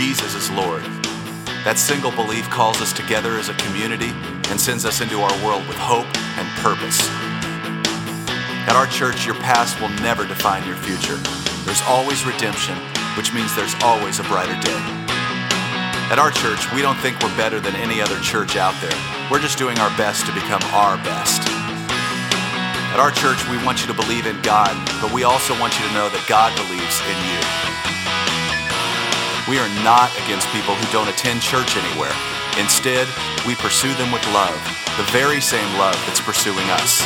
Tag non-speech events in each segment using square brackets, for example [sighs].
Jesus is Lord. That single belief calls us together as a community and sends us into our world with hope and purpose. At our church, your past will never define your future. There's always redemption, which means there's always a brighter day. At our church, we don't think we're better than any other church out there. We're just doing our best to become our best. At our church, we want you to believe in God, but we also want you to know that God believes in you. We are not against people who don't attend church anywhere. Instead, we pursue them with love, the very same love that's pursuing us.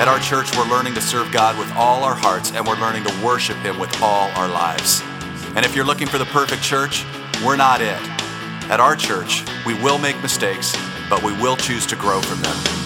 At our church, we're learning to serve God with all our hearts and we're learning to worship Him with all our lives. And if you're looking for the perfect church, we're not it. At our church, we will make mistakes, but we will choose to grow from them.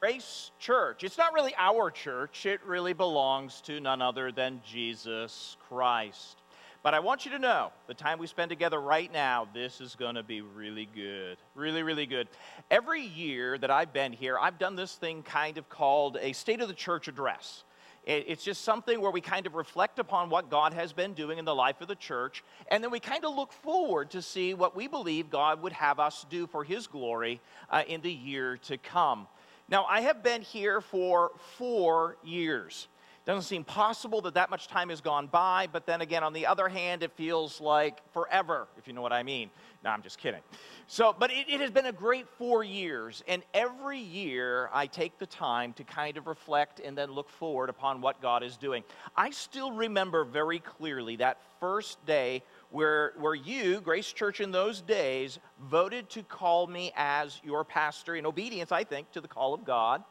Grace Church. It's not really our church, it really belongs to none other than Jesus Christ. But I want you to know the time we spend together right now, this is going to be really good. Really, really good. Every year that I've been here, I've done this thing kind of called a State of the Church address. It's just something where we kind of reflect upon what God has been doing in the life of the church, and then we kind of look forward to see what we believe God would have us do for His glory uh, in the year to come. Now, I have been here for four years. Doesn't seem possible that that much time has gone by, but then again, on the other hand, it feels like forever, if you know what I mean. No, I'm just kidding. So, but it, it has been a great four years, and every year I take the time to kind of reflect and then look forward upon what God is doing. I still remember very clearly that first day where, where you, Grace Church in those days, voted to call me as your pastor in obedience, I think, to the call of God.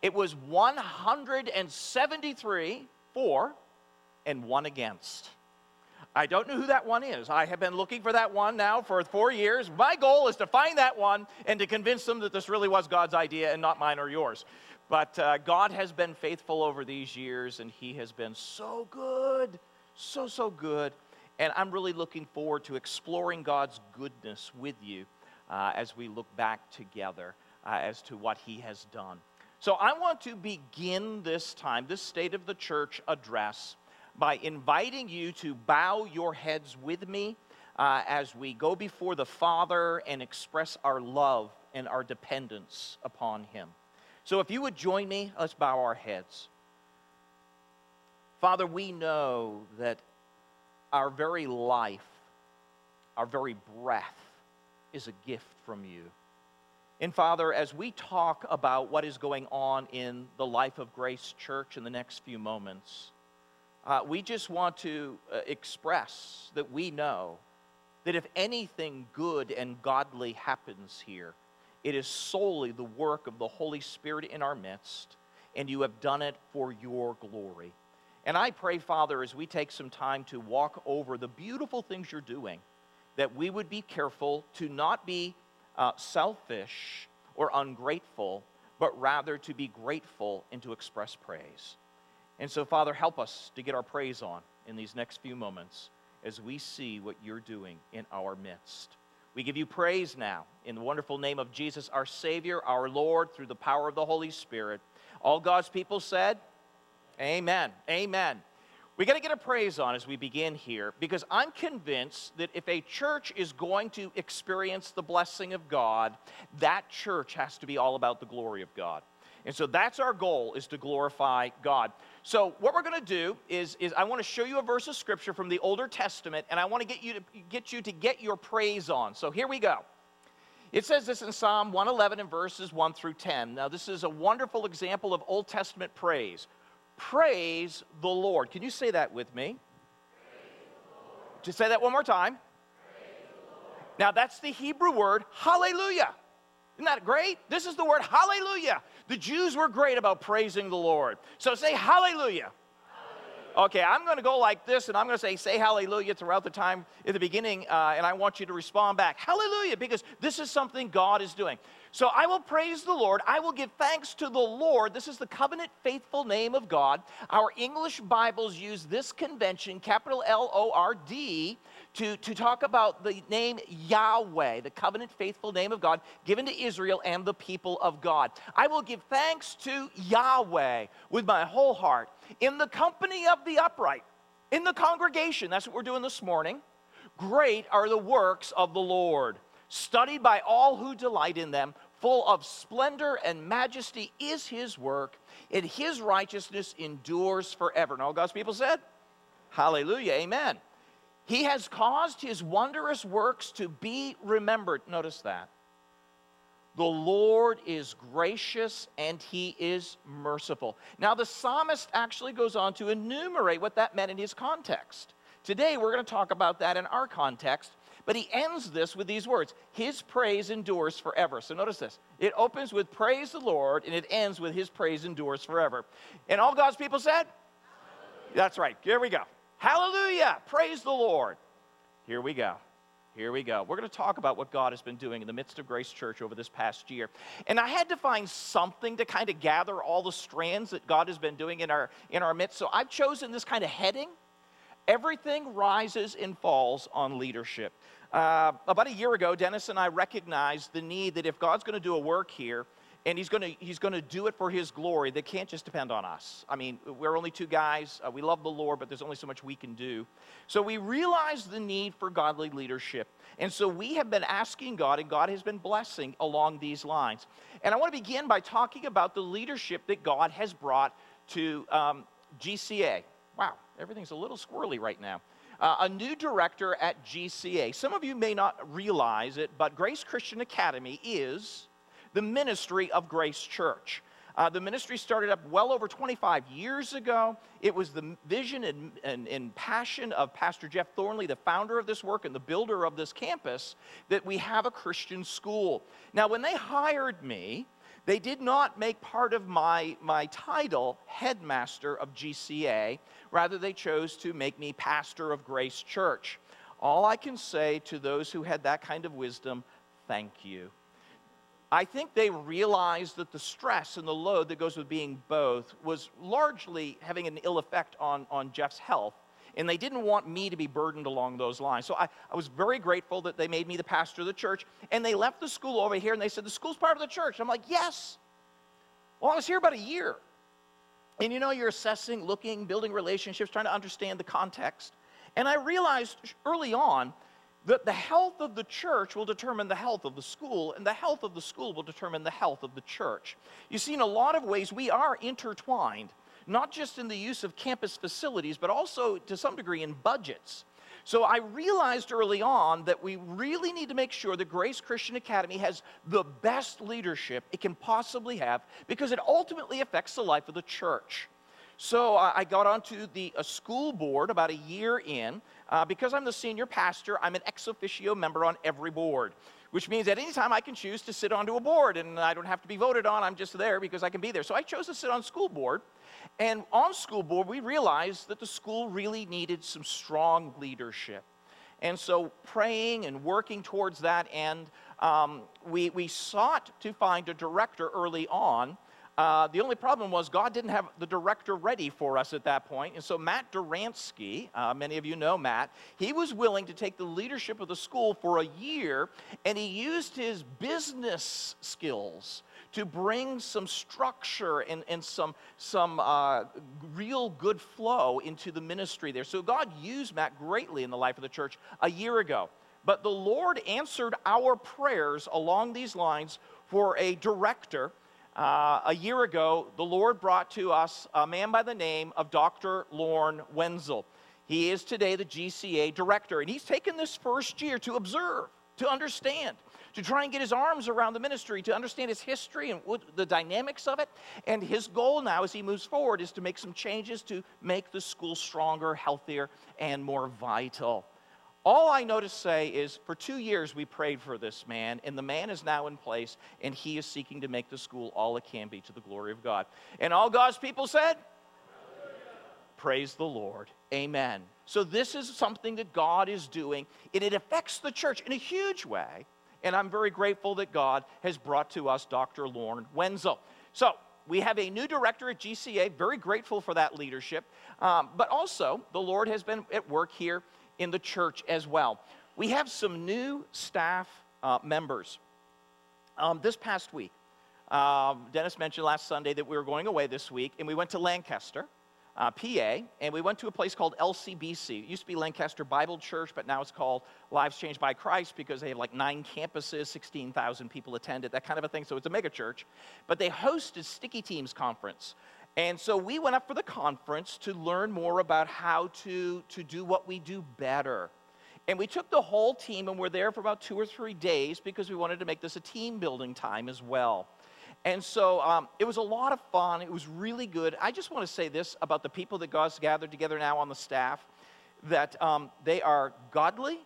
It was 173 for and one against. I don't know who that one is. I have been looking for that one now for four years. My goal is to find that one and to convince them that this really was God's idea and not mine or yours. But uh, God has been faithful over these years, and He has been so good, so, so good. And I'm really looking forward to exploring God's goodness with you uh, as we look back together uh, as to what He has done. So I want to begin this time, this State of the Church address, by inviting you to bow your heads with me uh, as we go before the Father and express our love and our dependence upon Him. So if you would join me, let's bow our heads. Father, we know that our very life, our very breath, is a gift from you. And Father, as we talk about what is going on in the life of Grace Church in the next few moments, uh, we just want to uh, express that we know that if anything good and godly happens here, it is solely the work of the Holy Spirit in our midst, and you have done it for your glory. And I pray, Father, as we take some time to walk over the beautiful things you're doing, that we would be careful to not be uh, selfish or ungrateful, but rather to be grateful and to express praise. And so, Father, help us to get our praise on in these next few moments as we see what you're doing in our midst. We give you praise now in the wonderful name of Jesus, our Savior, our Lord, through the power of the Holy Spirit. All God's people said, Amen. Amen. We got to get a praise on as we begin here because I'm convinced that if a church is going to experience the blessing of God, that church has to be all about the glory of God. And so that's our goal is to glorify God. So what we're going to do is, is I want to show you a verse of scripture from the Older Testament and I want to get you to get you to get your praise on. So here we go. It says this in Psalm 111 and verses 1 through 10. Now, this is a wonderful example of Old Testament praise. Praise the Lord. Can you say that with me? Just say that one more time. Now, that's the Hebrew word hallelujah. Isn't that great? This is the word hallelujah. The Jews were great about praising the Lord. So say hallelujah. Okay, I'm going to go like this, and I'm going to say, say hallelujah throughout the time at the beginning, uh, and I want you to respond back. Hallelujah, because this is something God is doing. So I will praise the Lord. I will give thanks to the Lord. This is the covenant faithful name of God. Our English Bibles use this convention, capital L O R D, to, to talk about the name Yahweh, the covenant faithful name of God given to Israel and the people of God. I will give thanks to Yahweh with my whole heart in the company of the upright, in the congregation. That's what we're doing this morning. Great are the works of the Lord, studied by all who delight in them. Full of splendor and majesty is his work, and his righteousness endures forever. And all God's people said, Hallelujah, amen. He has caused his wondrous works to be remembered. Notice that. The Lord is gracious and he is merciful. Now, the psalmist actually goes on to enumerate what that meant in his context. Today, we're going to talk about that in our context, but he ends this with these words His praise endures forever. So, notice this it opens with praise the Lord, and it ends with His praise endures forever. And all God's people said, That's right. Here we go. Hallelujah! Praise the Lord. Here we go. Here we go. We're going to talk about what God has been doing in the midst of Grace Church over this past year. And I had to find something to kind of gather all the strands that God has been doing in our in our midst. So I've chosen this kind of heading. Everything rises and falls on leadership. Uh, about a year ago, Dennis and I recognized the need that if God's going to do a work here, and he's going to he's going to do it for his glory. They can't just depend on us. I mean we're only two guys. Uh, we love the lord but there's only so much we can do. So we realize the need for godly leadership. And so we have been asking god and god has been blessing along these lines. And i want to begin by talking about the leadership that god has brought to um, gca wow everything's a little squirrely right now. Uh, a new director at GCA. Some of you may not realize it, but Grace Christian Academy is the ministry of Grace Church. Uh, the ministry started up well over 25 years ago. It was the vision and, and, and, passion of Pastor Jeff Thornley, the founder of this work and the builder of this campus, that we have a Christian school. Now, when they hired me, they did not make part of my, my title headmaster of GCA. Rather, they chose to make me pastor of Grace Church. All I can say to those who had that kind of wisdom, thank you. I think they realized that the stress and the load that goes with being both was largely having an ill effect on, on Jeff's health. And they didn't want me to be burdened along those lines. So I, I was very grateful that they made me the pastor of the church. And they left the school over here and they said, The school's part of the church. I'm like, Yes. Well, I was here about a year. And you know, you're assessing, looking, building relationships, trying to understand the context. And I realized early on that the health of the church will determine the health of the school, and the health of the school will determine the health of the church. You see, in a lot of ways, we are intertwined, not just in the use of campus facilities, but also to some degree in budgets. So I realized early on that we really need to make sure that Grace Christian Academy has the best leadership it can possibly have because it ultimately affects the life of the church. So I got onto the school board about a year in. Uh, because I'm the senior pastor, I'm an ex officio member on every board, which means at any time I can choose to sit onto a board and I don't have to be voted on. I'm just there because I can be there. So I chose to sit on school board. And on school board, we realized that the school really needed some strong leadership. And so, praying and working towards that end, um, we, we sought to find a director early on uh, the only problem was God didn't have the director ready for us at that point. And so Matt Duransky, uh, many of you know Matt, he was willing to take the leadership of the school for a year, and he used his business skills to bring some structure and, and some, some uh, real good flow into the ministry there. So God used Matt greatly in the life of the church a year ago. But the Lord answered our prayers along these lines for a director uh, a year ago, the Lord brought to us a man by the name of Dr. Lorne Wenzel. He is today the GCA director, and he's taken this first year to observe to understand, to try and get his arms around the ministry, to understand its history and what, the dynamics of it. And his goal now, as he moves forward, is to make some changes to make the school stronger, healthier, and more vital. All I know to say is for two years we prayed for this man, and the man is now in place, and he is seeking to make the school all it can be to the glory of God. And all God's people said, Praise the Lord. Amen. So, this is something that God is doing, and it affects the church in a huge way. And I'm very grateful that God has brought to us Dr. Lorne Wenzel. So, we have a new director at GCA, very grateful for that leadership. Um, but also, the Lord has been at work here in the church as well. We have some new staff uh, members. Um, this past week, um, Dennis mentioned last Sunday that we were going away this week, and we went to Lancaster, uh, PA, and we went to a place called LCBC. It used to be Lancaster Bible Church, but now it's called Lives Changed by Christ because they have like nine campuses, 16,000 people attended, that kind of a thing. So it's a mega church. But they hosted Sticky Teams Conference. And so we went up for the conference to learn more about how to, to do what we do better. And we took the whole team and we're there for about two or three days because we wanted to make this a team building time as well. And so um, it was a lot of fun. It was really good. I just want to say this about the people that God's gathered together now on the staff that um, they are godly,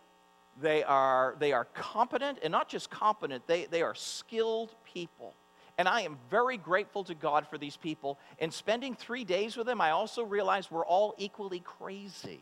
they are, they are competent, and not just competent, they, they are skilled people. And I am very grateful to God for these people. And spending three days with them, I also realized we're all equally crazy,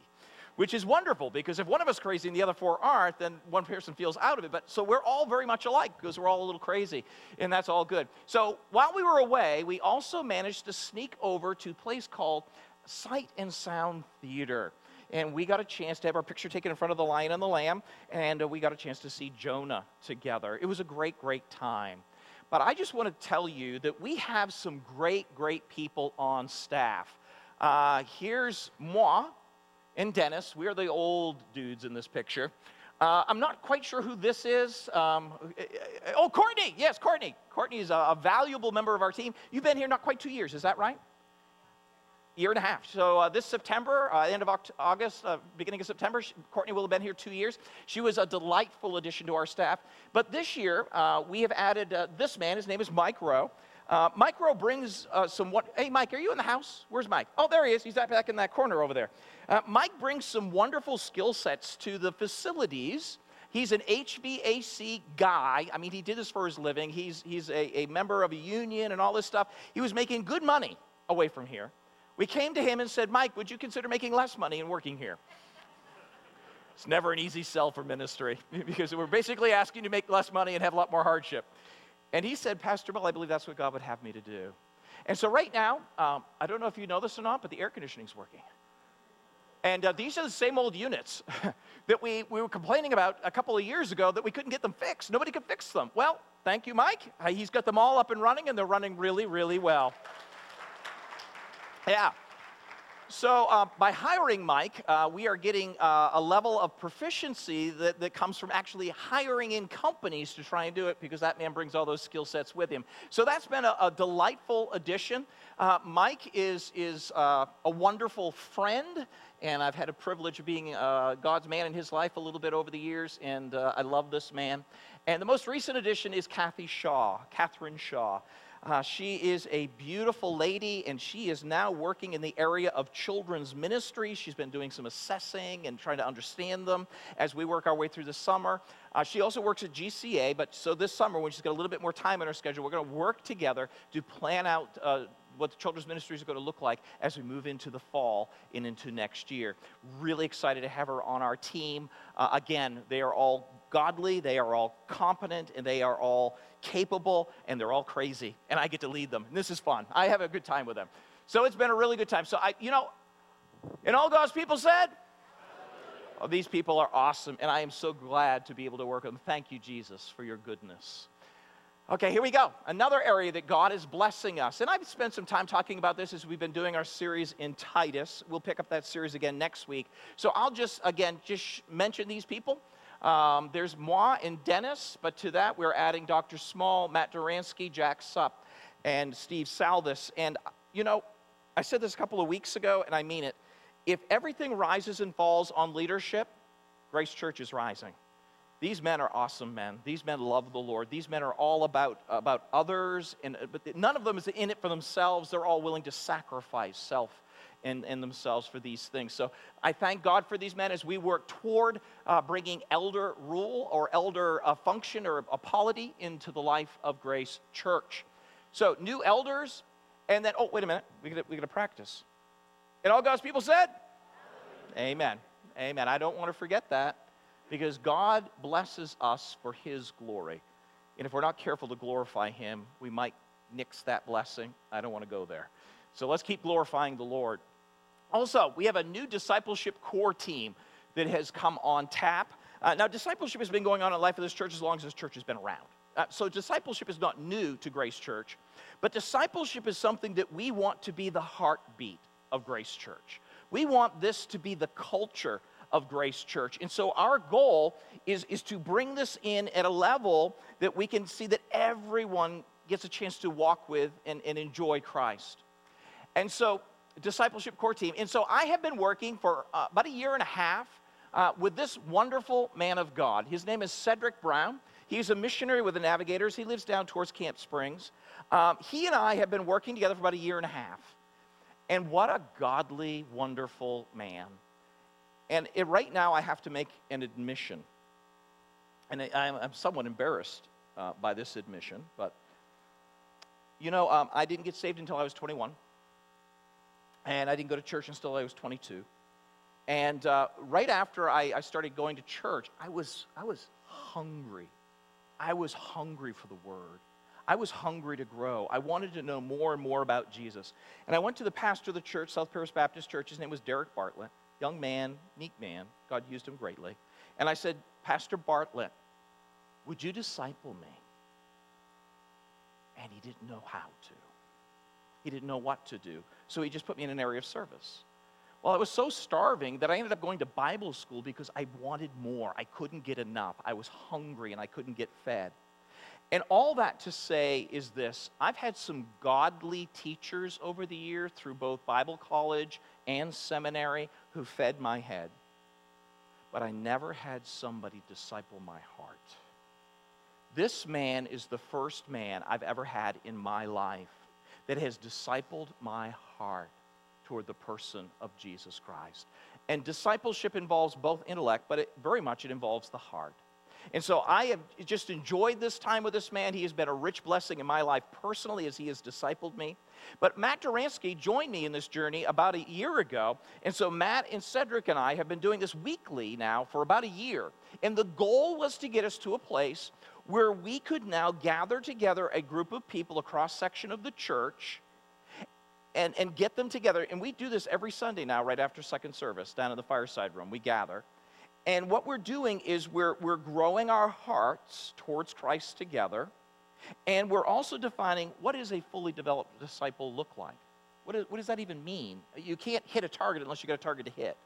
which is wonderful because if one of us is crazy and the other four aren't, then one person feels out of it. But so we're all very much alike because we're all a little crazy, and that's all good. So while we were away, we also managed to sneak over to a place called Sight and Sound Theater and we got a chance to have our picture taken in front of the lion and the lamb, and uh, we got a chance to see Jonah together. It was a great, great time. But I just want to tell you that we have some great, great people on staff. Uh, here's moi and Dennis. We are the old dudes in this picture. Uh, I'm not quite sure who this is. Um, oh, Courtney. Yes, Courtney. Courtney is a, a valuable member of our team. You've been here not quite two years, is that right? Year and a half. So uh, this September, uh, end of August, uh, beginning of September, she, Courtney will have been here two years. She was a delightful addition to our staff. But this year, uh, we have added uh, this man. His name is Mike Rowe. Uh, Mike Rowe brings some what? Hey, Mike, are you in the house? Where's Mike? Oh, there he is. He's back in that corner over there. Mike brings some wonderful skill sets to the facilities. He's an HVAC guy. I mean, he did this for his living. He's, he's a, a member of a union and all this stuff. He was making good money away from here. We came to him and said, Mike, would you consider making less money and working here? It's never an easy sell for ministry [laughs] because we're basically asking to make less money and have a lot more hardship. And he said, Pastor Bill, I believe that's what God would have me to do. And so, right now, um, I don't know if you know this or not, but the air conditioning's working. And uh, these are the same old units [laughs] that we, we were complaining about a couple of years ago that we couldn't get them fixed. Nobody could fix them. Well, thank you, Mike. Uh, he's got them all up and running, and they're running really, really well. Yeah. So, uh, by hiring Mike, uh, we are getting uh, a level of proficiency that, that comes from actually hiring in companies to try and do it because that man brings all those skill sets with him. So, that's been a, a delightful addition. Uh, Mike is, is uh, a wonderful friend, and I've had a privilege of being uh, God's man in his life a little bit over the years, and I love this man. And the most recent addition is Kathy Shaw, Catherine Shaw. Uh, she is a beautiful lady, and she is now working in the area of children's ministry. She's been doing some assessing and trying to understand them as we work our way through the summer. Uh, she also works at GCA, but so this summer, when she's got a little bit more time in her schedule, we're going to work together to plan out uh, what the children's ministries are going to look like as we move into the fall and into next year. Really excited to have her on our team. Uh, again, they are all godly, they are all competent, and they are all capable, and they're all crazy. And I get to lead them. And this is fun. I have a good time with them. So it's been a really good time. So I, you know, and all God's people said, oh, these people are awesome, and I am so glad to be able to work with them. Thank you, Jesus, for your goodness. Okay, here we go. Another area that God is blessing us. And I've spent some time talking about this as we've been doing our series in Titus. We'll pick up that series again next week. So I'll just, again, just mention these people. Um, there's moi and Dennis, but to that we're adding Dr. Small, Matt Duransky, Jack Supp, and Steve Salvis. And, you know, I said this a couple of weeks ago, and I mean it. If everything rises and falls on leadership, Grace Church is rising. These men are awesome men. These men love the Lord. These men are all about, about others, and, but none of them is in it for themselves. They're all willing to sacrifice self and, themselves for these things. So I thank God for these men as we work toward uh, bringing elder rule or elder uh, function or a polity into the life of Grace Church. So new elders, and then, oh, wait a minute, we got to practice. And all God's people said? Amen. Amen. I don't want to forget that because God blesses us for His glory. And if we're not careful to glorify Him, we might nix that blessing. I don't want to go there. So let's keep glorifying the Lord. Also, we have a new discipleship core team that has come on tap. Uh, now, discipleship has been going on in the life of this church as long as this church has been around. Uh, so, discipleship is not new to Grace Church, but discipleship is something that we want to be the heartbeat of Grace Church. We want this to be the culture of Grace Church. And so our goal is, is to bring this in at a level that we can see that everyone gets a chance to walk with and, and enjoy Christ. And so, discipleship core team. And so I have been working for uh, about a year and a half uh, with this wonderful man of God. His name is Cedric Brown. He's a missionary with the Navigators. He lives down towards Camp Springs. Um, he and I have been working together for about a year and a half. And what a godly, wonderful man. And it, right now, I have to make an admission. And I, am somewhat embarrassed uh, by this admission, but you know, um, I didn't get saved until I was 21. And I didn't go to church until I was 22. And uh, right after I, I started going to church, I was, I was hungry. I was hungry for the word. I was hungry to grow. I wanted to know more and more about Jesus. And I went to the pastor of the church, South Paris Baptist Church. His name was Derek Bartlett. Young man, neat man. God used him greatly. And I said, Pastor Bartlett, would you disciple me? And he didn't know how to. He didn't know what to do. So he just put me in an area of service. Well, I was so starving that I ended up going to Bible school because I wanted more. I couldn't get enough. I was hungry and I couldn't get fed. And all that to say is this I've had some godly teachers over the year through both Bible college and seminary who fed my head. But I never had somebody disciple my heart. This man is the first man I've ever had in my life that has discipled my heart toward the person of Jesus Christ. And discipleship involves both intellect, but it, very much it involves the heart. And so I have just enjoyed this time with this man. He has been a rich blessing in my life personally as he has discipled me. But Matt Duransky joined me in this journey about a year ago. And so Matt and Cedric and I have been doing this weekly now for about a year. And the goal was to get us to a place where we could now gather together a group of people, a cross section of the church, and, and get them together. And we do this every Sunday now, right after second service, down in the fireside room. We gather. And what we're doing is we're, we're growing our hearts towards Christ together. And we're also defining what does a fully developed disciple look like? What, is, what does that even mean? You can't hit a target unless you got a target to hit.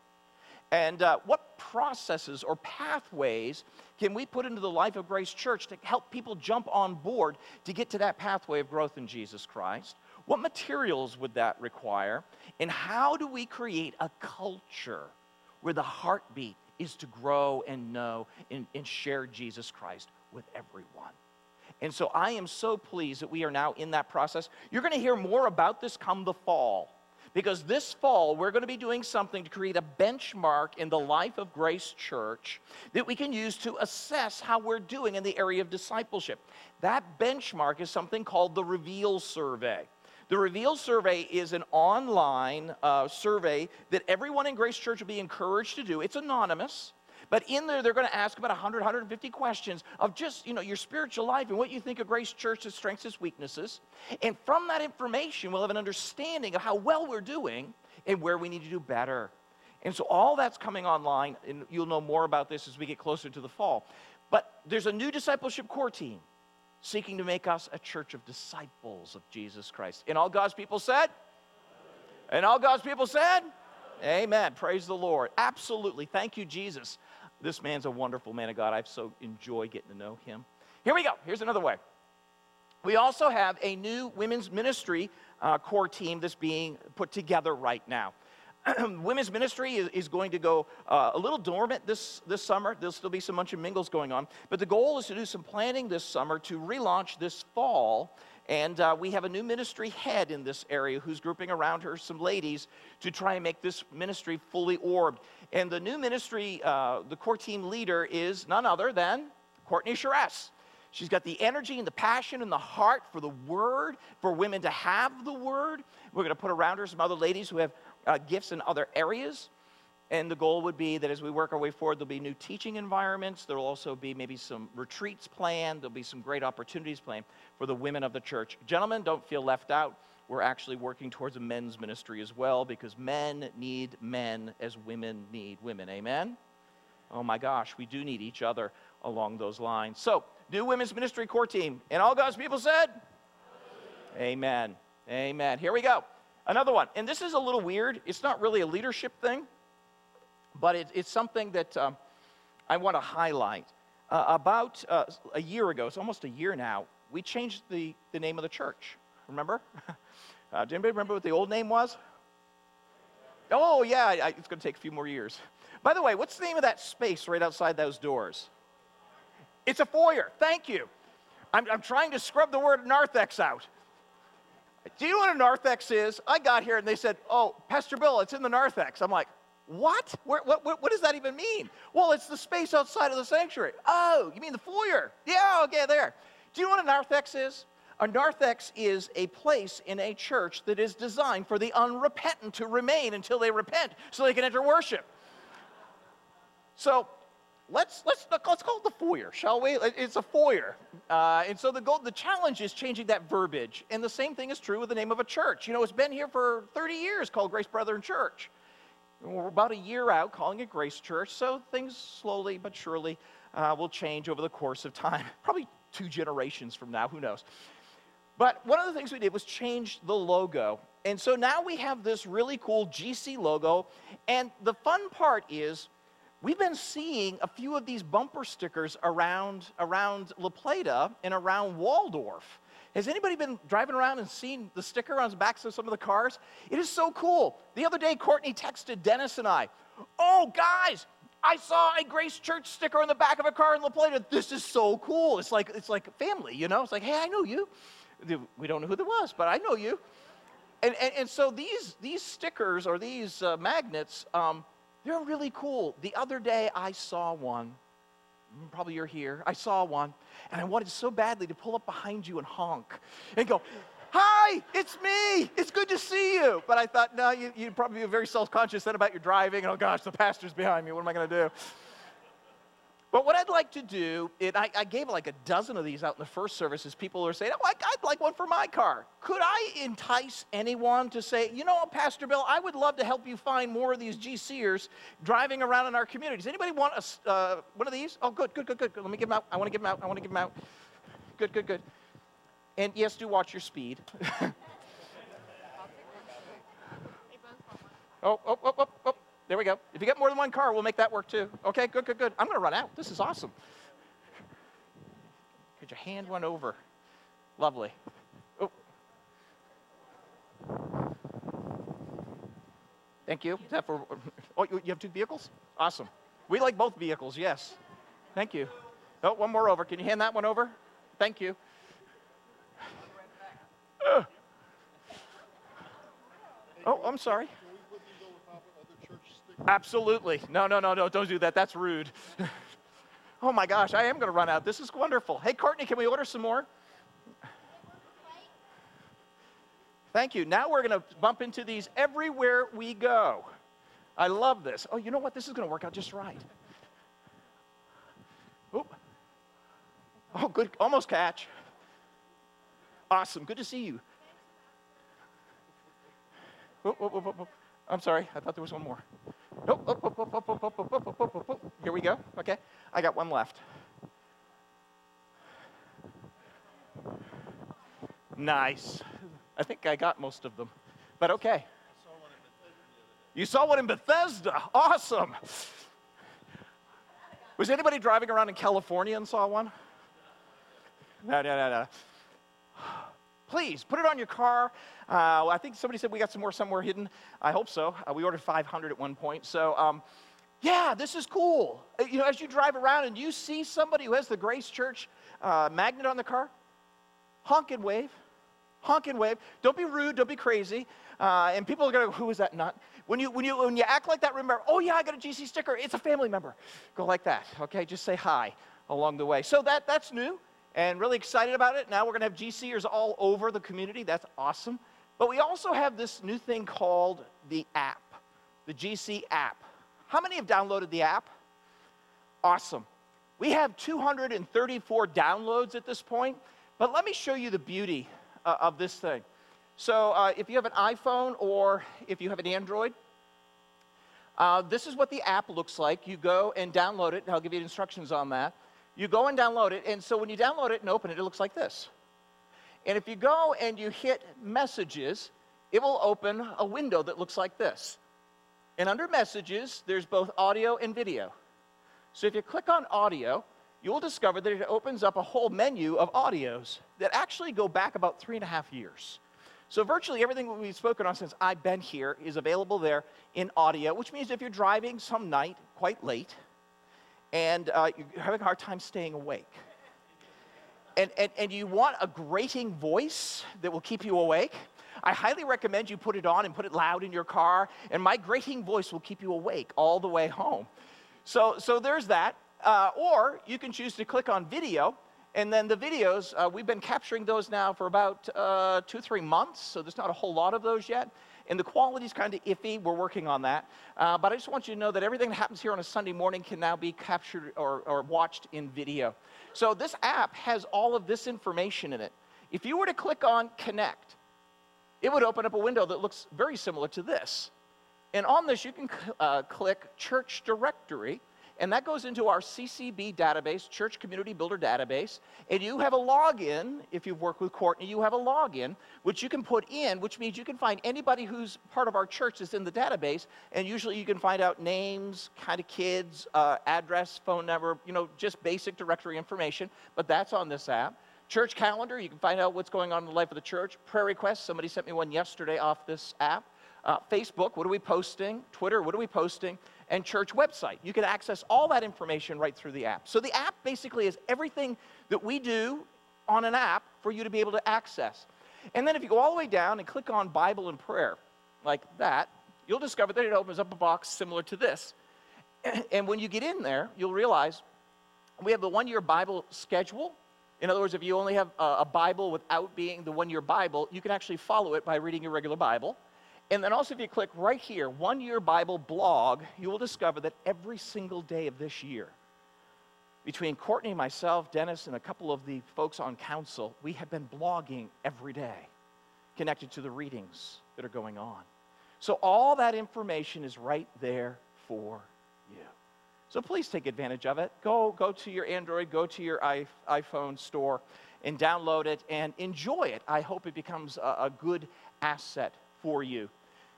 And uh, what processes or pathways can we put into the life of Grace Church to help people jump on board to get to that pathway of growth in Jesus Christ? What materials would that require? And how do we create a culture where the heartbeat is to grow and know and, and share Jesus Christ with everyone. And so I am so pleased that we are now in that process. You're going to hear more about this come the fall. Because this fall, we're going to be doing something to create a benchmark in the life of Grace Church that we can use to assess how we're doing in the area of discipleship. That benchmark is something called the Reveal Survey. The Reveal Survey is an online uh, survey that everyone in Grace Church will be encouraged to do. It's anonymous. But in there, they're going to ask about 100, 150 questions of just, you know, your spiritual life and what you think of Grace Church's strengths its weaknesses. And from that information, we'll have an understanding of how well we're doing and where we need to do better. And so all that's coming online, and you'll know more about this as we get closer to the fall. But there's a new discipleship core team seeking to make us a church of disciples of Jesus Christ. And all God's people said? And all God's people said? Amen. Praise the Lord. Absolutely. Thank you, Jesus. This man's a wonderful man of God. I've so enjoyed getting to know him. Here we go. Here's another way. We also have a new women's ministry uh, core team that's being put together right now. [clears throat] women's ministry is, is going to go uh, a little dormant this, this summer. There'll still be some munch and mingles going on. But the goal is to do some planning this summer to relaunch this fall. And uh, we have a new ministry head in this area who's grouping around her some ladies to try and make this ministry fully orbed. And the new ministry, uh, the core team leader is none other than Courtney Charest. She's got the energy and the passion and the heart for the word, for women to have the word. We're going to put around her some other ladies who have uh, gifts in other areas. And the goal would be that as we work our way forward, there'll be new teaching environments. There'll also be maybe some retreats planned. There'll be some great opportunities planned for the women of the church. Gentlemen, don't feel left out. We're actually working towards a men's ministry as well because men need men as women need women. Amen? Oh my gosh, we do need each other along those lines. So, new women's ministry core team. And all God's people said? Amen. Amen. Here we go. Another one, and this is a little weird. It's not really a leadership thing, but it, it's something that um, I want to highlight. Uh, about uh, a year ago, it's almost a year now, we changed the, the name of the church. Remember? [laughs] uh, does anybody remember what the old name was? Oh, yeah, I, it's going to take a few more years. By the way, what's the name of that space right outside those doors? It's a foyer. Thank you. I'm, I'm trying to scrub the word narthex out. Do you know what a narthex is? I got here and they said, Oh, Pastor Bill, it's in the narthex. I'm like, What? What, what, what does that even mean? Well, it's the space outside of the sanctuary. Oh, you mean the foyer? Yeah, okay, there. Do you know what a narthex is? A narthex is a place in a church that is designed for the unrepentant to remain until they repent so they can enter worship. So let's, let's, let's call it the foyer, shall we? It's a foyer. Uh, and so the, goal, the challenge is changing that verbiage. And the same thing is true with the name of a church. You know, it's been here for 30 years called Grace Brethren Church. We're about a year out calling it Grace Church, so things slowly but surely uh, will change over the course of time. [laughs] Probably two generations from now, who knows. But one of the things we did was change the logo. And so now we have this really cool GC logo. And the fun part is We've been seeing a few of these bumper stickers around, around La Plata and around Waldorf. Has anybody been driving around and seen the sticker on the backs of some of the cars? It is so cool. The other day, Courtney texted Dennis and I, Oh, guys, I saw a Grace Church sticker on the back of a car in La Plata. This is so cool. It's like, it's like family, you know? It's like, hey, I know you. We don't know who that was, but I know you. And, and, and so these, these stickers or these uh, magnets, um, they're really cool. The other day I saw one. Probably you're here. I saw one, and I wanted so badly to pull up behind you and honk and go, Hi, it's me. It's good to see you. But I thought, no, you, would probably be very self conscious then about your driving. And oh gosh, the pastor's behind me. What am I going to do? But what I'd like to do, it, I, I, gave like a dozen of these out in the first service as people are saying, oh, I'd like one for my car. Could I entice anyone to say, you know, Pastor Bill, I would love to help you find more of these GCers driving around in our communities. Anybody want a, uh, one of these? Oh, good, good, good, good. Let me give them out. I want to give them out. I want to give them out. Good, good, good. And yes, do watch your speed. [laughs] oh, oh, oh, oh, oh. There we go. If you get more than one car, we'll make that work too. Okay, good, good, good. I'm going to run out. This is awesome. Could you hand one over? Lovely. Oh. Thank you. Is that for, [laughs] oh, you have two vehicles? Awesome. We like both vehicles, yes. Thank you. Oh, one more over. Can you hand that one over? Thank you. Oh, I'm sorry. Absolutely. No, no, no, no, don't do that. That's rude. [laughs] oh my gosh, I am going to run out. This is wonderful. Hey, Courtney, can we order some more? Thank you. Now we're going to bump into these everywhere we go. I love this. Oh, you know what? This is going to work out just right. Oop. Oh, good. Almost catch. Awesome. Good to see you. Oh, oh, oh, I'm sorry. I thought there was one more. Oh, oh, oh, oh, oh, oh, oh, oh, oh, oh, oh, Here we go. Okay. I got one left. Nice. I think I got most of them. But okay. You saw one in Bethesda. Awesome. Was anybody driving around in California and saw one? No, no, no, no. Please put it on your car. Uh, I think somebody said we got some more somewhere hidden. I hope so. Uh, we ordered 500 at one point. So, um, yeah, this is cool. Uh, you know, as you drive around and you see somebody who has the Grace Church uh, magnet on the car, honk and wave. Honk and wave. Don't be rude. Don't be crazy. Uh, and people are going to go, who is that nut? When you, when, you, when you act like that, remember, oh, yeah, I got a GC sticker. It's a family member. Go like that, okay? Just say hi along the way. So that, that's new and really excited about it. Now we're going to have GCers all over the community. That's awesome. But we also have this new thing called the app, the GC app. How many have downloaded the app? Awesome. We have 234 downloads at this point, but let me show you the beauty uh, of this thing. So, uh, if you have an iPhone or if you have an Android, uh, this is what the app looks like. You go and download it, and I'll give you instructions on that. You go and download it, and so when you download it and open it, it looks like this. And if you go and you hit messages, it will open a window that looks like this. And under messages, there's both audio and video. So if you click on audio, you will discover that it opens up a whole menu of audios that actually go back about three and a half years. So virtually everything we've spoken on since I've been here is available there in audio, which means if you're driving some night quite late, and uh, you're having a hard time staying awake. And, and, and you want a grating voice that will keep you awake, I highly recommend you put it on and put it loud in your car, and my grating voice will keep you awake all the way home. So, so there's that. Uh, or you can choose to click on video, and then the videos, uh, we've been capturing those now for about uh, two, three months, so there's not a whole lot of those yet and the quality's kind of iffy. We're working on that. Uh, but I just want you to know that everything that happens here on a Sunday morning can now be captured or, or watched in video. So this app has all of this information in it. If you were to click on Connect, it would open up a window that looks very similar to this. And on this, you can uh, click Church Directory and that goes into our CCB database, Church Community Builder database. And you have a login, if you've worked with Courtney, you have a login, which you can put in, which means you can find anybody who's part of our church is in the database. And usually you can find out names, kind of kids, uh, address, phone number, you know, just basic directory information. But that's on this app. Church calendar, you can find out what's going on in the life of the church. Prayer requests, somebody sent me one yesterday off this app. Uh, Facebook, what are we posting? Twitter, what are we posting? And church website. You can access all that information right through the app. So the app basically is everything that we do on an app for you to be able to access. And then if you go all the way down and click on Bible and prayer, like that, you'll discover that it opens up a box similar to this. [clears throat] And when you get in there, you'll realize we have the one year Bible schedule. In other words, if you only have a Bible without being the one year Bible, you can actually follow it by reading your regular Bible. And then also, if you click right here, One Year Bible blog, you will discover that every single day of this year, between Courtney, myself, Dennis, and a couple of the folks on council, we have been blogging every day connected to the readings that are going on. So all that information is right there for you. So please take advantage of it. Go, go to your Android, go to your iPhone store and download it and enjoy it. I hope it becomes a, a good asset for you.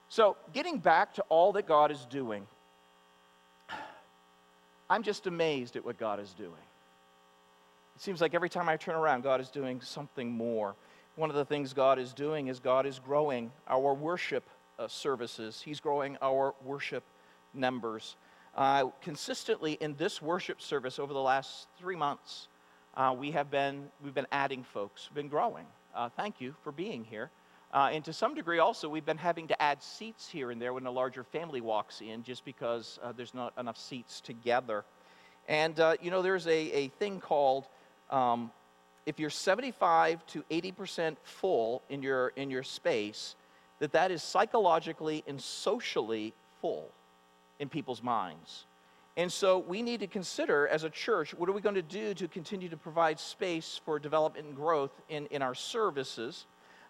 So, getting back to all that God is doing, I'm just amazed at what God is doing. It seems like every time I turn around, God is doing something more. One of the things God is doing is God is growing our worship uh, services, He's growing our worship numbers. Uh, consistently in this worship service over the last three months, uh, we have been, we've been adding folks, been growing. Uh, thank you for being here. Uh, and to some degree, also, we've been having to add seats here and there when a larger family walks in just because uh, there's not enough seats together. And, uh, you know, there's a, a thing called um, if you're 75 to 80% full in your, in your space, that that is psychologically and socially full in people's minds. And so we need to consider as a church what are we going to do to continue to provide space for development and growth in, in our services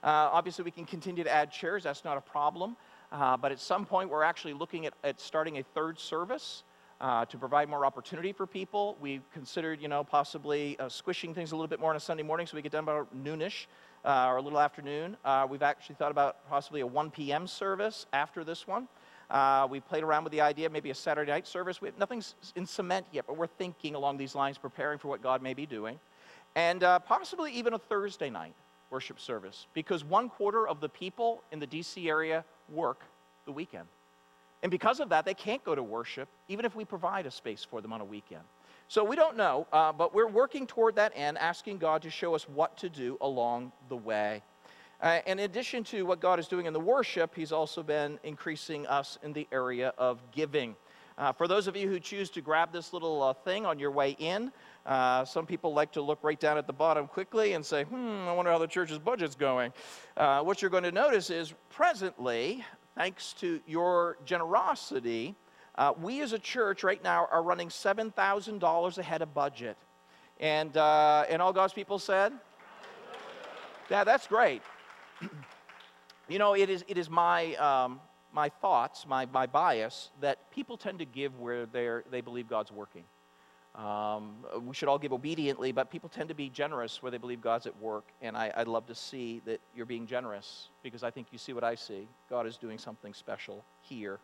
uh, obviously, we can continue to add chairs, that's not a problem. Uh, but at some point, we're actually looking at, at starting a third service uh, to provide more opportunity for people. We've considered, you know, possibly uh, squishing things a little bit more on a Sunday morning so we get done about noonish uh, or a little afternoon. Uh, we've actually thought about possibly a 1 p.m. service after this one. Uh, we played around with the idea, maybe a Saturday night service. We, nothing's in cement yet, but we're thinking along these lines, preparing for what God may be doing. And uh, possibly even a Thursday night worship service because one quarter of the people in the DC area work the weekend. And because of that, they can't go to worship, even if we provide a space for them on a weekend. So we don't know, uh, but we're working toward that end, asking God to show us what to do along the way. Uh, in addition to what God is doing in the worship, He's also been increasing us in the area of giving. Uh, for those of you who choose to grab this little uh, thing on your way in, uh, some people like to look right down at the bottom quickly and say, hmm, I wonder how the church's budget's going. Uh, what you're going to notice is presently, thanks to your generosity, uh, we as a church right now are running $7,000 ahead of budget. And, uh, and all God's people said, Yeah, that's great. [clears throat] you know, it is, it is my, um, my thoughts, my, my bias, that people tend to give where they're, they believe God's working. Um, we should all give obediently, but people tend to be generous where they believe God's at work. And I, I'd love to see that you're being generous because I think you see what I see. God is doing something special here.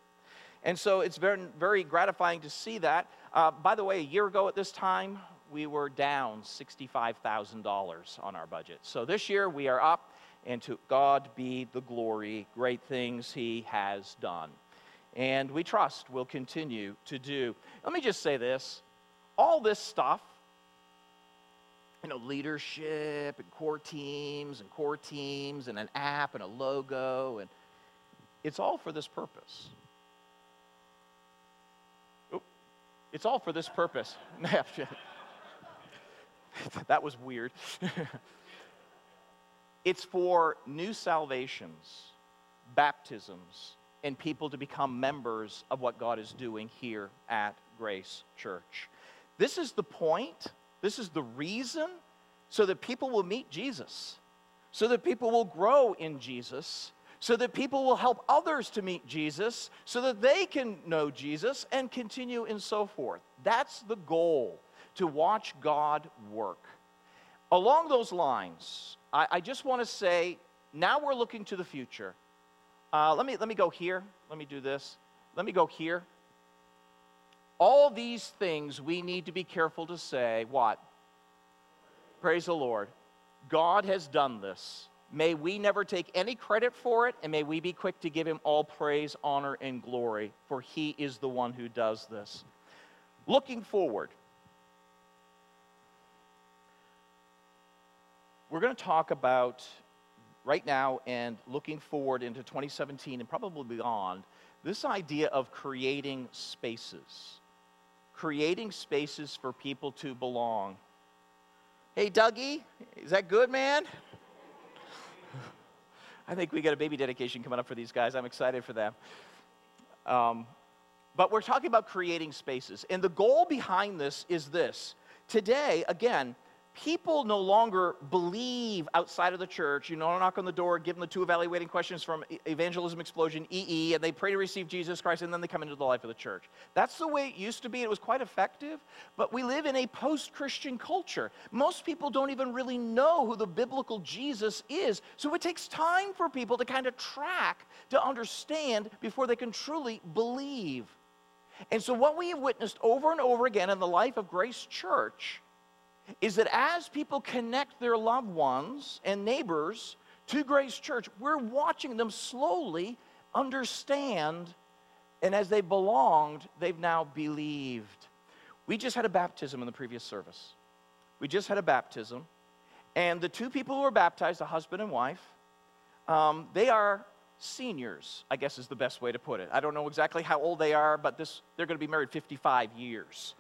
And so it's very, very gratifying to see that. Uh, by the way, a year ago at this time, we were down $65,000 on our budget. So this year we are up, and to God be the glory, great things He has done. And we trust will continue to do. Let me just say this all this stuff, you know, leadership and core teams and core teams and an app and a logo, and it's all for this purpose. It's all for this purpose. [laughs] [laughs] that was weird. [laughs] it's for new salvations, baptisms, and people to become members of what God is doing here at Grace Church. This is the point, this is the reason, so that people will meet Jesus, so that people will grow in Jesus, so that people will help others to meet Jesus, so that they can know Jesus and continue and so forth. That's the goal, to watch God work. Along those lines, I, I just want to say now we're looking to the future. Uh, let, me, let me go here. Let me do this. Let me go here. All these things we need to be careful to say what? Praise the Lord. God has done this. May we never take any credit for it, and may we be quick to give him all praise, honor, and glory, for he is the one who does this. Looking forward, we're going to talk about right now and looking forward into 2017 and probably beyond this idea of creating spaces. Creating spaces for people to belong. Hey, Dougie, is that good, man? [laughs] I think we got a baby dedication coming up for these guys. I'm excited for them. Um, but we're talking about creating spaces. And the goal behind this is this. Today, again, people no longer believe outside of the church. You know, knock on the door, give them the two evaluating questions from Evangelism Explosion, EE, and they pray to receive Jesus Christ, and then they come into the life of the church. That's the way it used to be. It was quite effective. But we live in a post Christian culture. Most people don't even really know who the biblical Jesus is. So it takes time for people to kind of track, to understand before they can truly believe. And so, what we have witnessed over and over again in the life of Grace Church is that as people connect their loved ones and neighbors to Grace Church, we're watching them slowly understand, and as they belonged, they've now believed. We just had a baptism in the previous service. We just had a baptism, and the two people who were baptized, a husband and wife, um, they are seniors, I guess is the best way to put it. I don't know exactly how old they are, but this, they're going to be married 55 years.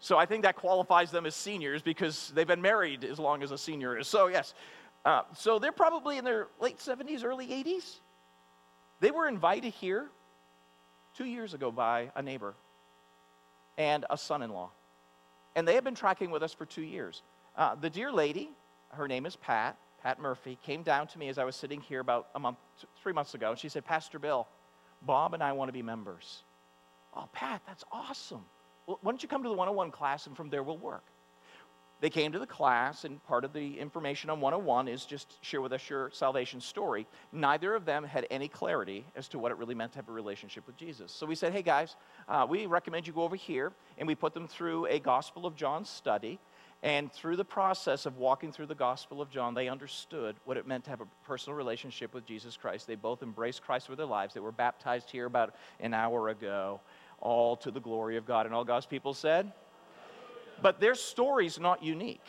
So I think that qualifies them as seniors because they've been married as long as a senior is. So, yes. Uh, so they're probably in their late 70s, early 80s. They were invited here two years ago by a neighbor and a son in law. And they have been tracking with us for two years. Uh, the dear lady, her name is Pat, Pat Murphy, came down to me as I was sitting here about a month, three months ago, and she said, Pastor Bill, Bob and I want to be members. Oh, Pat, that's awesome well, why don't you come to the 101 class and from there we'll work? They came to the class, and part of the information on 101 is just share with us your salvation story. Neither of them had any clarity as to what it really meant to have a relationship with Jesus. So we said, hey guys, uh, we recommend you go over here, and we put them through a Gospel of John study. And through the process of walking through the Gospel of John, they understood what it meant to have a personal relationship with Jesus Christ. They both embraced Christ with their lives. They were baptized here about an hour ago, all to the glory of God. And all God's people said? But their story's not unique.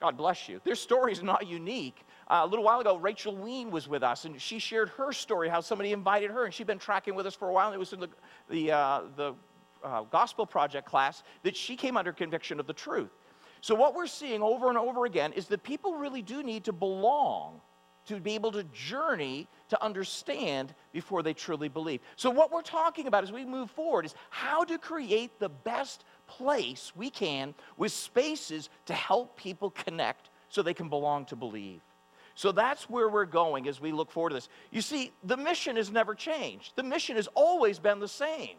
God bless you. Their story's not unique. Uh, a little while ago, Rachel Ween was with us, and she shared her story, how somebody invited her, and she'd been tracking with us for a while. And it was in the, the, uh, the uh, Gospel Project class that she came under conviction of the truth. So, what we're seeing over and over again is that people really do need to belong to be able to journey to understand before they truly believe. So, what we're talking about as we move forward is how to create the best place we can with spaces to help people connect so they can belong to believe. So that's where we're going as we look forward to this. You see, the mission has never changed, the mission has always been the same.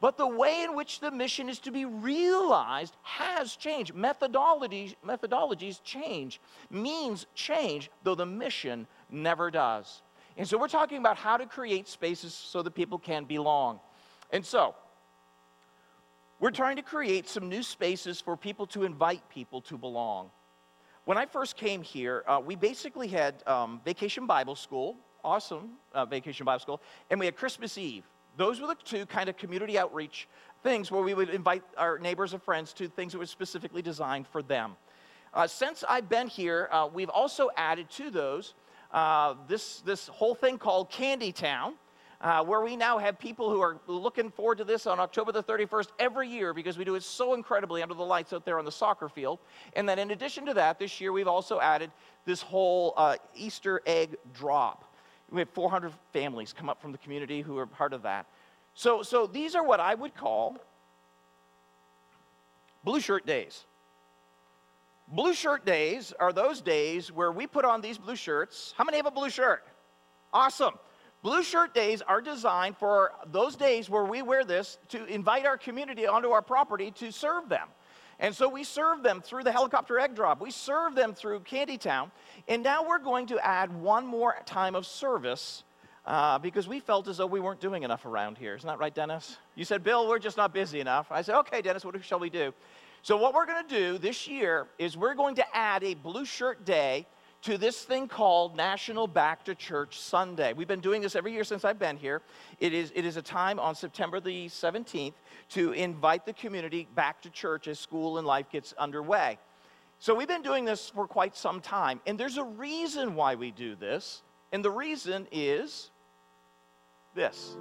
But the way in which the mission is to be realized has changed. Methodologies, methodologies change, means change, though the mission never does. And so we're talking about how to create spaces so that people can belong. And so, we're trying to create some new spaces for people to invite people to belong. When I first came here, uh, we basically had um, Vacation Bible School, awesome uh, Vacation Bible School, and we had Christmas Eve. Those were the two kind of community outreach things where we would invite our neighbors and friends to things that were specifically designed for them. Uh, since I've been here, uh, we've also added to those uh, this, this whole thing called Candy Town. Uh, where we now have people who are looking forward to this on October the 31st every year because we do it so incredibly under the lights out there on the soccer field. And then, in addition to that, this year we've also added this whole uh, Easter egg drop. We had 400 families come up from the community who are part of that. So, so these are what I would call blue shirt days. Blue shirt days are those days where we put on these blue shirts. How many have a blue shirt? Awesome. Blue shirt days are designed for those days where we wear this to invite our community onto our property to serve them. And so we serve them through the helicopter egg drop. We serve them through Candy Town. And now we're going to add one more time of service uh, because we felt as though we weren't doing enough around here. Isn't that right, Dennis? You said, Bill, we're just not busy enough. I said, okay, Dennis, what shall we do? So, what we're going to do this year is we're going to add a blue shirt day to this thing called National Back to Church Sunday. We've been doing this every year since I've been here. It is, it is a time on September the 17th to invite the community back to church as school and life gets underway. So we've been doing this for quite some time, and there's a reason why we do this, and the reason is this.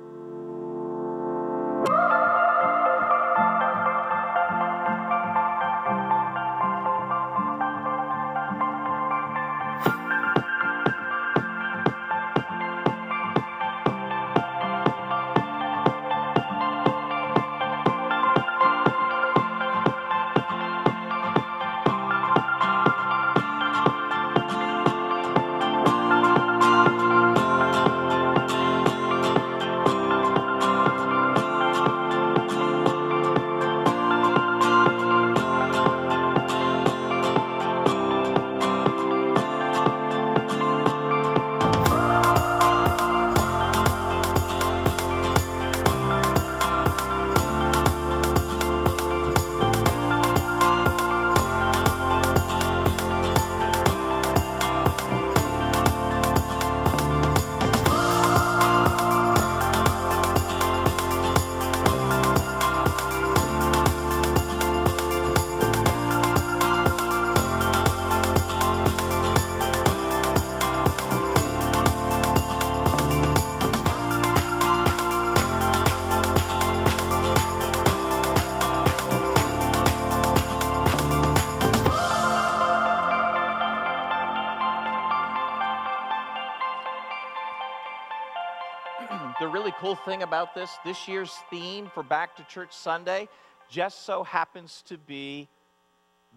Cool thing about this, this year's theme for Back to Church Sunday just so happens to be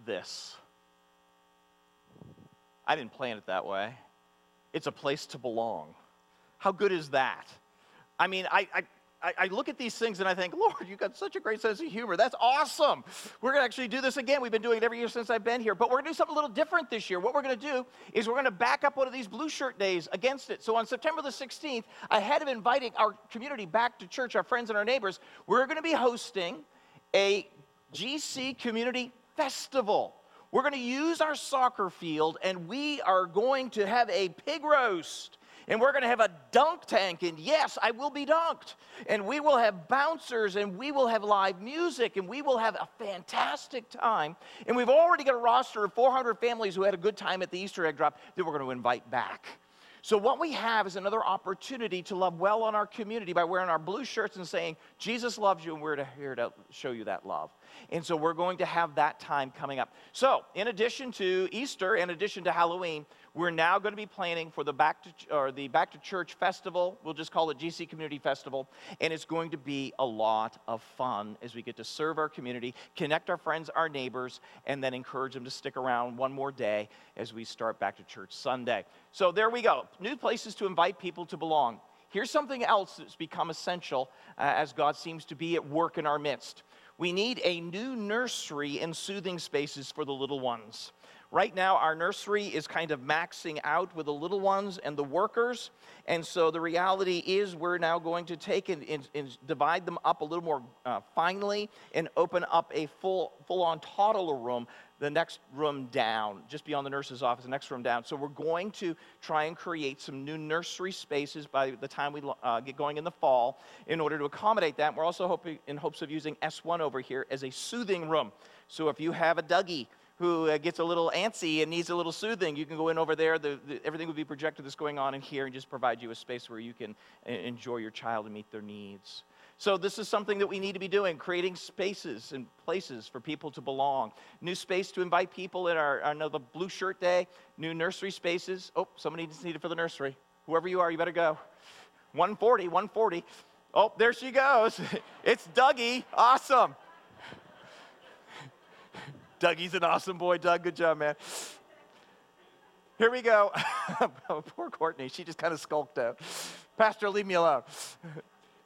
this. I didn't plan it that way. It's a place to belong. How good is that? I mean, I, I I, I, look at these things and I think, Lord, you've got such a great sense of humor. That's awesome. We're going to actually do this again. We've been doing it every year since I've been here, but we're going to do something a little different this year. What we're going to do is we're going to back up one of these blue shirt days against it. So on September the 16th, ahead of inviting our community back to church, our friends and our neighbors, we're going to be hosting a GC community festival. We're going to use our soccer field and we are going to have a pig roast. And we're going to have a dunk tank. And yes, I will be dunked. And we will have bouncers and we will have live music and we will have a fantastic time. And we've already got a roster of 400 families who had a good time at the Easter egg drop that we're going to invite back. So, what we have is another opportunity to love well on our community by wearing our blue shirts and saying, Jesus loves you, and we're here to show you that love. And so, we're going to have that time coming up. So, in addition to Easter, in addition to Halloween, we're now going to be planning for the back to or the back to church festival. We'll just call it GC Community Festival, and it's going to be a lot of fun as we get to serve our community, connect our friends, our neighbors, and then encourage them to stick around one more day as we start back to church Sunday. So there we go. New places to invite people to belong. Here's something else that's become essential uh, as God seems to be at work in our midst. We need a new nursery and soothing spaces for the little ones. Right now, our nursery is kind of maxing out with the little ones and the workers. And so the reality is, we're now going to take and, and, and divide them up a little more uh, finely and open up a full, full on toddler room the next room down, just beyond the nurse's office, the next room down. So we're going to try and create some new nursery spaces by the time we uh, get going in the fall in order to accommodate that. We're also hoping, in hopes of using S1 over here as a soothing room. So if you have a Dougie who uh, gets a little antsy and needs a little soothing, you can go in over there. The, the, everything will be projected that's going on in here and just provide you a space where you can uh, enjoy your child and meet their needs. So, this is something that we need to be doing creating spaces and places for people to belong. New space to invite people in our, another blue shirt day, new nursery spaces. Oh, somebody needs needed for the nursery. Whoever you are, you better go. 140, 140. Oh, there she goes. [laughs] it's Dougie. Awesome. [laughs] Dougie's an awesome boy. Doug, good job, man. Here we go. [laughs] Poor Courtney. She just kind of skulked out. Pastor, leave me alone.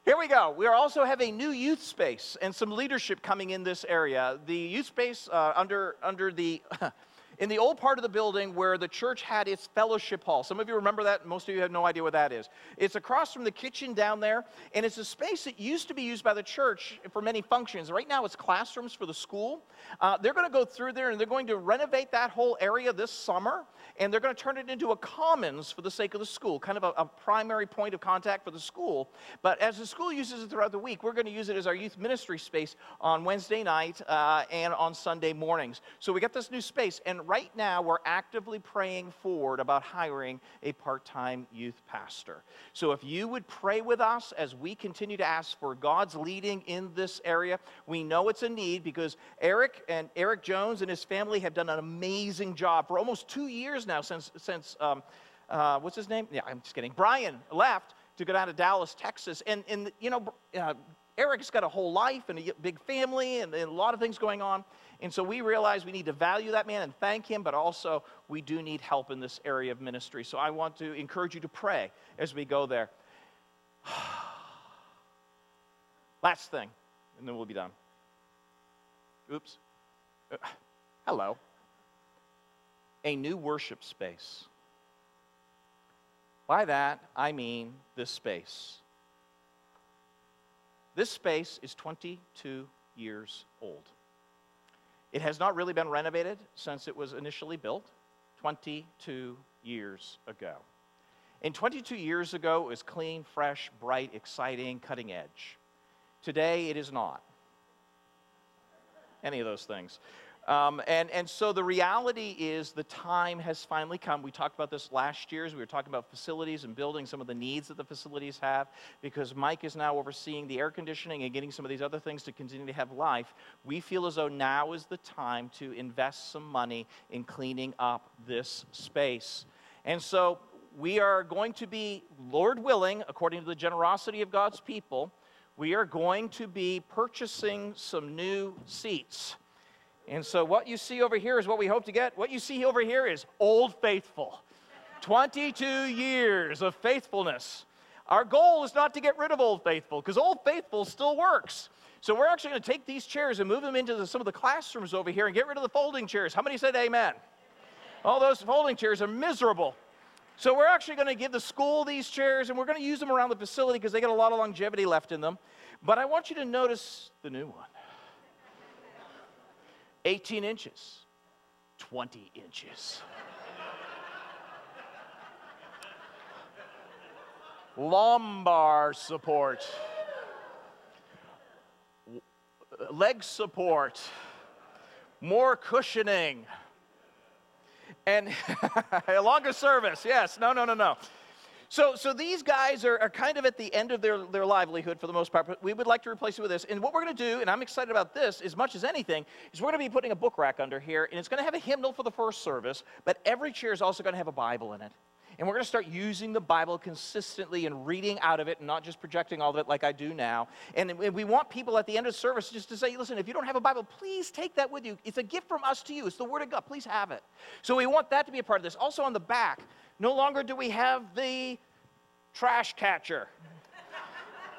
Here we go. We also have a new youth space and some leadership coming in this area. The youth space uh, under under the [laughs] in the old part of the building where the church had its fellowship hall. Some of you remember that, most of you have no idea what that is. It's across from the kitchen down there, and it's a space that used to be used by the church for many functions. Right now, it's classrooms for the school. Uh, they're going to go through there and they're going to renovate that whole area this summer, and they're going to turn it into a commons for the sake of the school, kind of a, a primary point of contact for the school. But as the school uses it throughout the week, we're going to use it as our youth ministry space on Wednesday night uh, and on Sunday mornings. So we got this new space, and right now we're actively praying forward about hiring a part time youth pastor. So if you would pray with us as we continue to ask for God's leading in this area, we know it's a need because Eric and Eric Jones and his family have done an amazing job for almost two years now since, since um, uh, what's his name? Yeah, I'm just kidding. Brian left to go down to Dallas, Texas. And, and you know, uh, Eric's got a whole life and a big family and, and, a lot of things going on. And so we realize we need to value that man and thank him, but also we do need help in this area of ministry. So I want to encourage you to pray as we go there. [sighs] Last thing, and then we'll be done. Oops. Uh, [sighs] hello. A new worship space. By that, I mean this space. This space is 22 years old. It has not really been renovated since it was initially built 22 years ago. And 22 years ago, it was clean, fresh, bright, exciting, cutting edge. Today, it is not. Any of those things. Um, and, and so the reality is the time has finally come. We talked about this last year as we were talking about facilities and building some of the needs that the facilities have because Mike is now overseeing the air conditioning and getting some of these other things to continue to have life. We feel as though now is the time to invest some money in cleaning up this space. And so we are going to be, Lord willing, according to the generosity of God's people, we are going to be purchasing some new seats. And so, what you see over here is what we hope to get. What you see over here is Old Faithful 22 years of faithfulness. Our goal is not to get rid of Old Faithful because Old Faithful still works. So, we're actually going to take these chairs and move them into the, some of the classrooms over here and get rid of the folding chairs. How many said amen? All those folding chairs are miserable. So, we're actually going to give the school these chairs and we're going to use them around the facility because they got a lot of longevity left in them. But I want you to notice the new one. 18 inches, 20 inches. Lumbar support, leg support, more cushioning, and [laughs] a longer service. Yes, no, no, no, no. So, so these guys are, are kind of at the end of their, their livelihood for the most part, but we would like to replace it with this. And what we're going to do, and I'm excited about this as much as anything, is we're going to be putting a book rack under here, and it's going to have a hymnal for the first service, but every chair is also going to have a Bible in it. And we're going to start using the Bible consistently and reading out of it and not just projecting all of it like I do now. And we want people at the end of service just to say, listen, if you don't have a Bible, please take that with you. It's a gift from us to you. It's the Word of God. Please have it. So we want that to be a part of this. Also on the back, no longer do we have the trash catcher.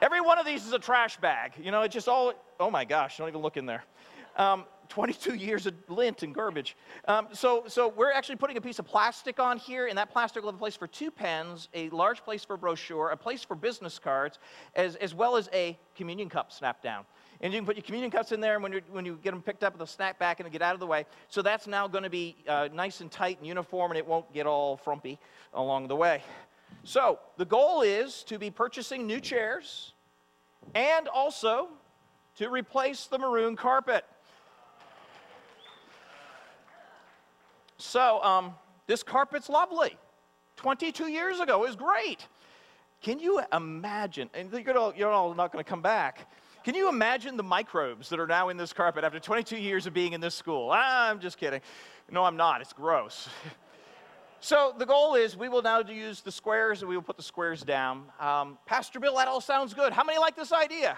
Every one of these is a trash bag. You know, it's just all, oh my gosh, don't even look in there. Um, 22 years of lint and garbage. Um, so, so we're actually putting a piece of plastic on here, and that plastic will have a place for two pens, a large place for brochure, a place for business cards, as, as well as a communion cup snap down. And you can put your communion cups in there, and when, you when you get them picked up, they'll snap back and get out of the way. So that's now going to be uh, nice and tight and uniform, and it won't get all frumpy along the way. So the goal is to be purchasing new chairs and also to replace the maroon carpet. So, um, this carpet's lovely. 22 years ago, was great. Can you imagine? And you're, all, you're all not going to come back. Can you imagine the microbes that are now in this carpet after 22 years of being in this school? I'm just kidding. No, I'm not. It's gross. so the goal is we will now use the squares and we will put the squares down. Um, Pastor Bill, that all sounds good. How many like this idea?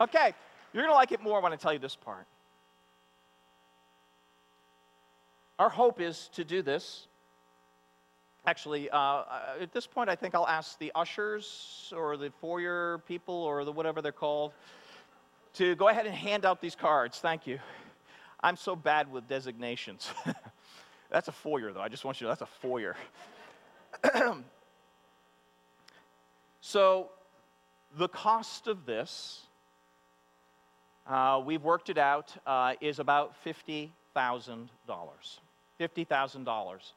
Okay, you're going to like it more when I tell you this part. Our hope is to do this. Actually, uh, uh, at this point, I think I'll ask the ushers or the foyer people or the whatever they're called to go ahead and hand out these cards. Thank you. I'm so bad with designations. [laughs] that's a foyer, though. I just want you to know that's a foyer. [clears throat] so, the cost of this, uh, we've worked it out, uh, is about $50,000. $50,000.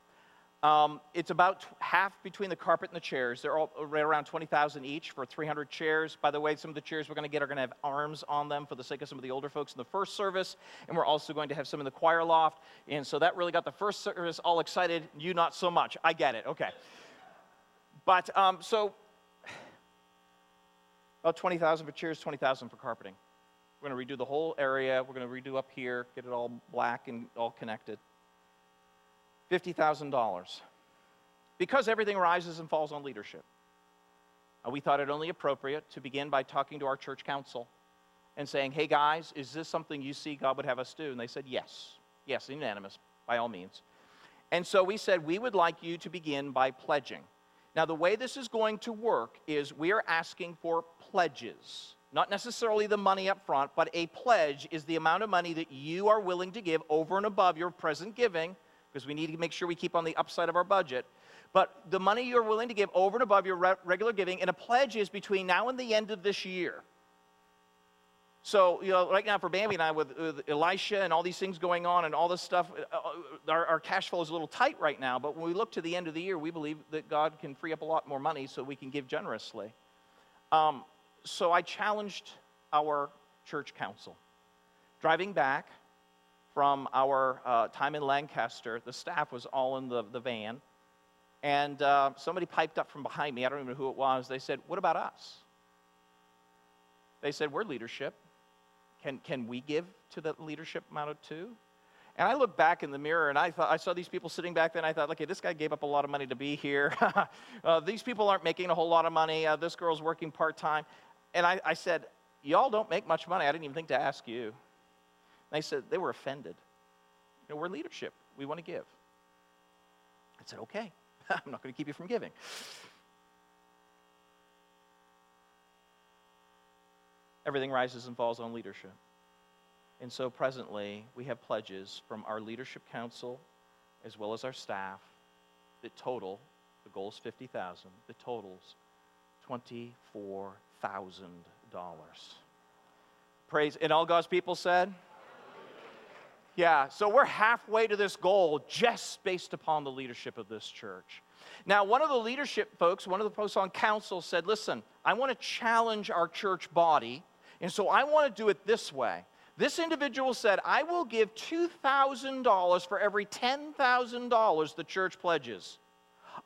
Um, it's about half between the carpet and the chairs. They're all right around 20,000 each for 300 chairs. By the way, some of the chairs we're going to get are going to have arms on them for the sake of some of the older folks in the first service, and we're also going to have some in the choir loft. And so that really got the first service all excited. You not so much. I get it. Okay. But um, so about 20,000 for chairs, 20,000 for carpeting. We're going to redo the whole area. We're going to redo up here, get it all black and all connected. $50,000 because everything rises and falls on leadership. Uh, we thought it only appropriate to begin by talking to our church council and saying, hey guys, is this something you see God would have us do? And they said, yes. Yes, unanimous, by all means. And so we said, we would like you to begin by pledging. Now, the way this is going to work is we are asking for pledges. Not necessarily the money up front, but a pledge is the amount of money that you are willing to give over and above your present giving because we need to make sure we keep on the upside of our budget. But the money you're willing to give over and above your re- regular giving, and a pledge is between now and the end of this year. So, you know, right now for Bambi and I, with, with Elisha and all these things going on and all this stuff, uh, uh, our, our, cash flow is a little tight right now. But when we look to the end of the year, we believe that God can free up a lot more money so we can give generously. Um, so I challenged our church council. Driving back, from our uh, time in Lancaster. The staff was all in the, the van. And uh, somebody piped up from behind me. I don't even know who it was. They said, What about us? They said, We're leadership. Can, can we give to the leadership amount too? And I looked back in the mirror and I thought I saw these people sitting back there and I thought, okay, this guy gave up a lot of money to be here. [laughs] uh, these people aren't making a whole lot of money. Uh, this girl's working part time. And I, I said, Y'all don't make much money. I didn't even think to ask you. They said they were offended. You know, we're leadership. We want to give. I said, okay, [laughs] I'm not going to keep you from giving. Everything rises and falls on leadership. And so presently, we have pledges from our leadership council as well as our staff that total, the goal is 50,000, the totals $24,000. Praise, and all God's people said, Yeah, so we're halfway to this goal just based upon the leadership of this church. Now, one of the leadership folks, one of the folks on council said, Listen, I want to challenge our church body, and so I want to do it this way. This individual said, I will give $2,000 for every $10,000 the church pledges,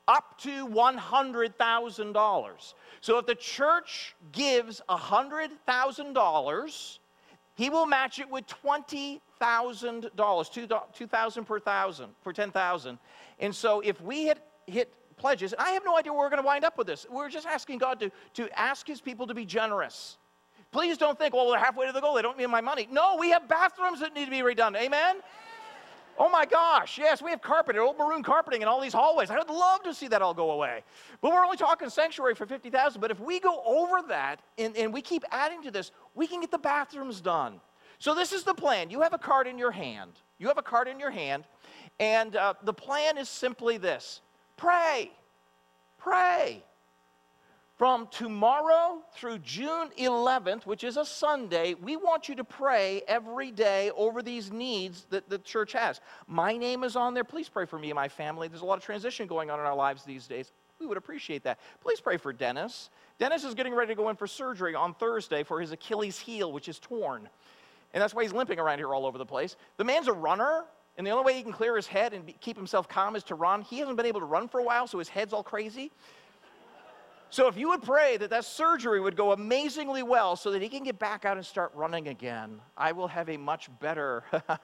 up to $100,000. So if the church gives $100,000, he will match it with $20,000, 2000 per thousand, for 10,000. And so if we hit, hit pledges, I have no idea where we're going to wind up with this. We're just asking God to, to ask his people to be generous. Please don't think, well, they're halfway to the goal. They don't need my money. No, we have bathrooms that need to be redone. Amen? Oh my gosh, yes, we have carpet, old maroon carpeting in all these hallways. I would love to see that all go away. But we're only talking sanctuary for 50,000. But if we go over that and, and we keep adding to this, we can get the bathrooms done. So this is the plan. You have a card in your hand. You have a card in your hand. And uh, the plan is simply this pray. Pray. From tomorrow through June 11th, which is a Sunday, we want you to pray every day over these needs that the church has. My name is on there. Please pray for me and my family. There's a lot of transition going on in our lives these days. We would appreciate that. Please pray for Dennis. Dennis is getting ready to go in for surgery on Thursday for his Achilles heel, which is torn. And that's why he's limping around here all over the place. The man's a runner, and the only way he can clear his head and be, keep himself calm is to run. He hasn't been able to run for a while, so his head's all crazy. So if you would pray that that surgery would go amazingly well so that he can get back out and start running again, I will have a much better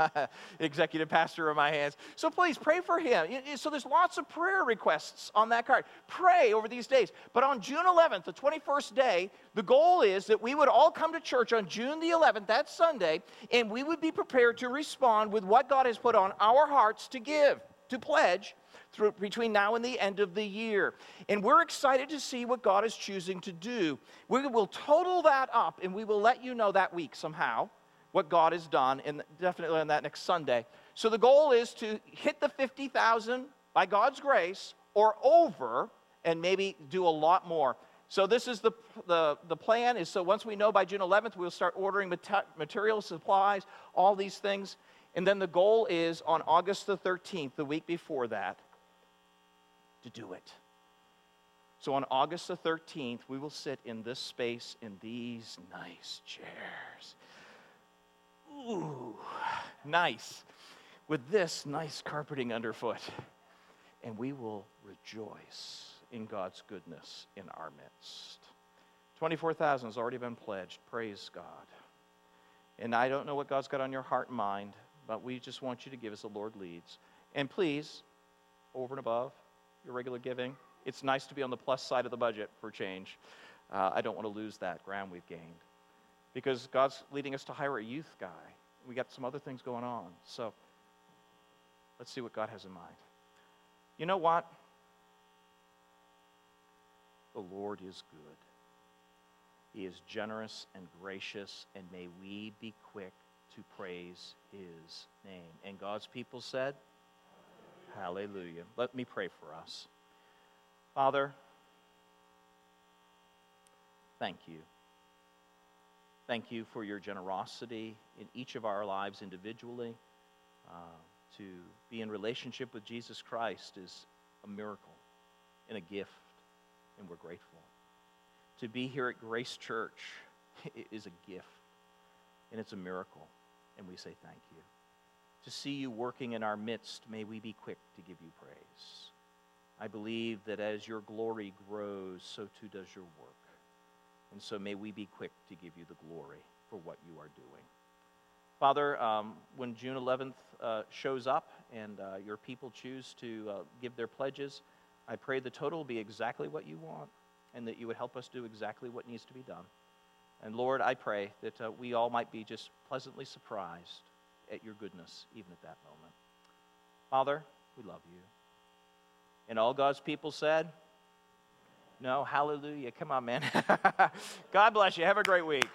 [laughs] executive pastor in my hands. So please pray for him. So there's lots of prayer requests on that card. Pray over these days. But on June 11th, the 21st day, the goal is that we would all come to church on June the 11th, that Sunday, and we would be prepared to respond with what God has put on our hearts to give, to pledge through, between now and the end of the year. And we're excited to see what God is choosing to do. We will total that up and we will let you know that week somehow what God has done, and definitely on that next Sunday. So the goal is to hit the 50,000 by God's grace or over and maybe do a lot more. So this is the, the, the plan is so once we know by June 11th, we'll start ordering material supplies, all these things. And then the goal is on August the 13th, the week before that, to do it. So on August the 13th, we will sit in this space in these nice chairs. Ooh, nice. With this nice carpeting underfoot. And we will rejoice in God's goodness in our midst. 24,000 has already been pledged. Praise God. And I don't know what God's got on your heart and mind, but we just want you to give as the Lord leads. And please, over and above, your regular giving. It's nice to be on the plus side of the budget for change. Uh, I don't want to lose that ground we've gained because God's leading us to hire a youth guy. We got some other things going on. So let's see what God has in mind. You know what? The Lord is good. He is generous and gracious, and may we be quick to praise his name. And God's people said, Hallelujah. Let me pray for us. Father, thank you. Thank you for your generosity in each of our lives individually. Uh, to be in relationship with Jesus Christ is a miracle and a gift, and we're grateful. To be here at Grace Church [laughs] is a gift, and it's a miracle, and we say thank you to see you working in our midst, may we be quick to give you praise. I believe that as your glory grows, so too does your work. And so may we be quick to give you the glory for what you are doing. Father, um, when June 11th uh, shows up and uh, your people choose to uh, give their pledges, I pray the total will be exactly what you want and that you would help us do exactly what needs to be done. And Lord, I pray that uh, we all might be just pleasantly surprised at your goodness even at that moment. Father, we love you. And all God's people said, No, hallelujah. Come on, man. [laughs] God bless you. Have a great week.